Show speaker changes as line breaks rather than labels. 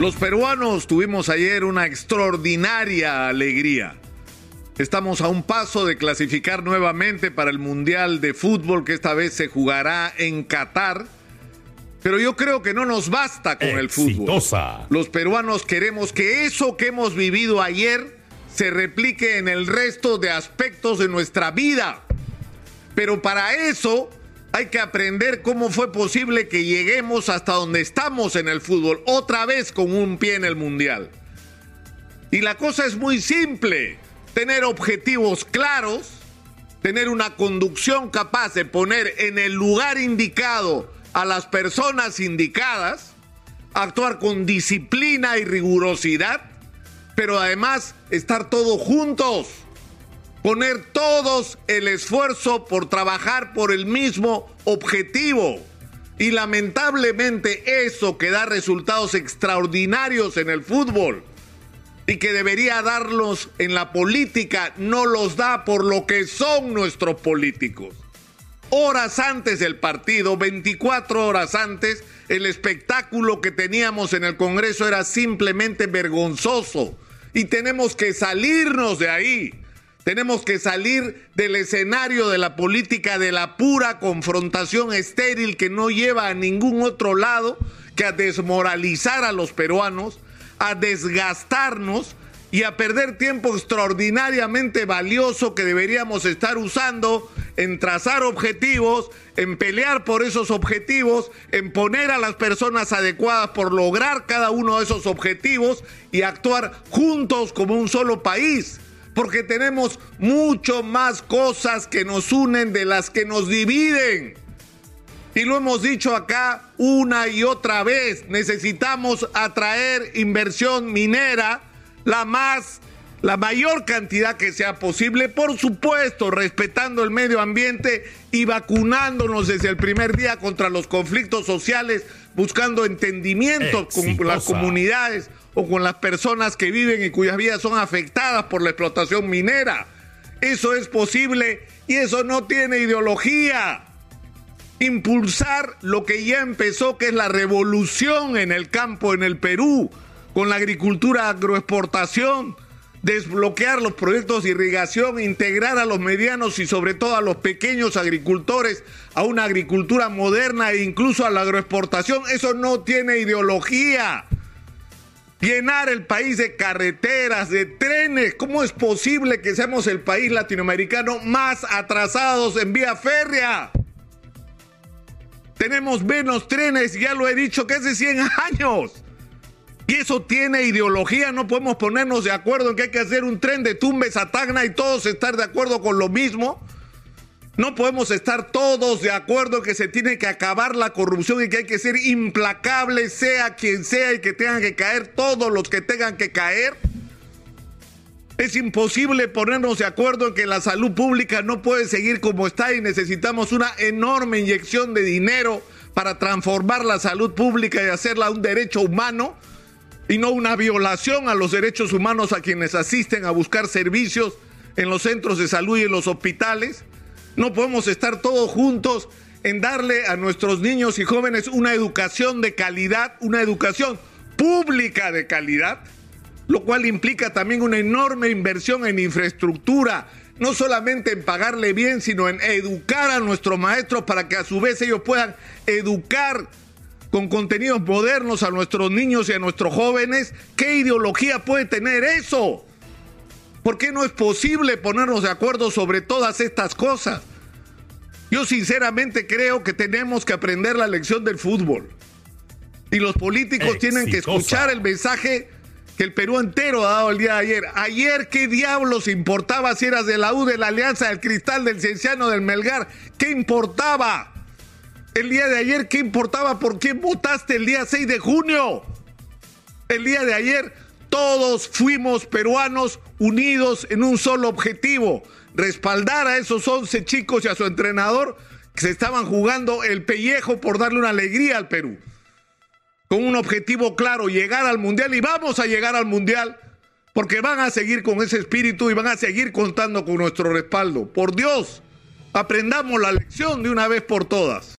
Los peruanos tuvimos ayer una extraordinaria alegría. Estamos a un paso de clasificar nuevamente para el Mundial de Fútbol que esta vez se jugará en Qatar. Pero yo creo que no nos basta con el fútbol. Los peruanos queremos que eso que hemos vivido ayer se replique en el resto de aspectos de nuestra vida. Pero para eso hay que aprender cómo fue posible que lleguemos hasta donde estamos en el fútbol, otra vez con un pie en el mundial. Y la cosa es muy simple, tener objetivos claros, tener una conducción capaz de poner en el lugar indicado a las personas indicadas, actuar con disciplina y rigurosidad, pero además estar todos juntos poner todos el esfuerzo por trabajar por el mismo objetivo. Y lamentablemente eso que da resultados extraordinarios en el fútbol y que debería darlos en la política, no los da por lo que son nuestros políticos. Horas antes del partido, 24 horas antes, el espectáculo que teníamos en el Congreso era simplemente vergonzoso. Y tenemos que salirnos de ahí tenemos que salir del escenario de la política de la pura confrontación estéril que no lleva a ningún otro lado que a desmoralizar a los peruanos, a desgastarnos y a perder tiempo extraordinariamente valioso que deberíamos estar usando en trazar objetivos, en pelear por esos objetivos, en poner a las personas adecuadas por lograr cada uno de esos objetivos y actuar juntos como un solo país porque tenemos mucho más cosas que nos unen de las que nos dividen. Y lo hemos dicho acá una y otra vez, necesitamos atraer inversión minera la más la mayor cantidad que sea posible, por supuesto, respetando el medio ambiente y vacunándonos desde el primer día contra los conflictos sociales, buscando entendimiento con las comunidades con las personas que viven y cuyas vidas son afectadas por la explotación minera. Eso es posible y eso no tiene ideología. Impulsar lo que ya empezó, que es la revolución en el campo en el Perú, con la agricultura agroexportación, desbloquear los proyectos de irrigación, integrar a los medianos y sobre todo a los pequeños agricultores a una agricultura moderna e incluso a la agroexportación, eso no tiene ideología llenar el país de carreteras, de trenes. ¿Cómo es posible que seamos el país latinoamericano más atrasados en vía férrea? Tenemos menos trenes, ya lo he dicho, que hace 100 años. Y eso tiene ideología, no podemos ponernos de acuerdo en que hay que hacer un tren de Tumbes a Tacna y todos estar de acuerdo con lo mismo. No podemos estar todos de acuerdo que se tiene que acabar la corrupción y que hay que ser implacable, sea quien sea, y que tengan que caer todos los que tengan que caer. Es imposible ponernos de acuerdo en que la salud pública no puede seguir como está y necesitamos una enorme inyección de dinero para transformar la salud pública y hacerla un derecho humano y no una violación a los derechos humanos a quienes asisten a buscar servicios en los centros de salud y en los hospitales. No podemos estar todos juntos en darle a nuestros niños y jóvenes una educación de calidad, una educación pública de calidad, lo cual implica también una enorme inversión en infraestructura, no solamente en pagarle bien, sino en educar a nuestros maestros para que a su vez ellos puedan educar con contenidos modernos a nuestros niños y a nuestros jóvenes. ¿Qué ideología puede tener eso? ¿Por qué no es posible ponernos de acuerdo sobre todas estas cosas? Yo sinceramente creo que tenemos que aprender la lección del fútbol. Y los políticos tienen que escuchar el mensaje que el Perú entero ha dado el día de ayer. Ayer, ¿qué diablos importaba si eras de la U, de la Alianza, del Cristal, del Cienciano, del Melgar? ¿Qué importaba? El día de ayer, ¿qué importaba por quién votaste el día 6 de junio? El día de ayer, todos fuimos peruanos unidos en un solo objetivo, respaldar a esos 11 chicos y a su entrenador que se estaban jugando el pellejo por darle una alegría al Perú. Con un objetivo claro, llegar al Mundial y vamos a llegar al Mundial porque van a seguir con ese espíritu y van a seguir contando con nuestro respaldo. Por Dios, aprendamos la lección de una vez por todas.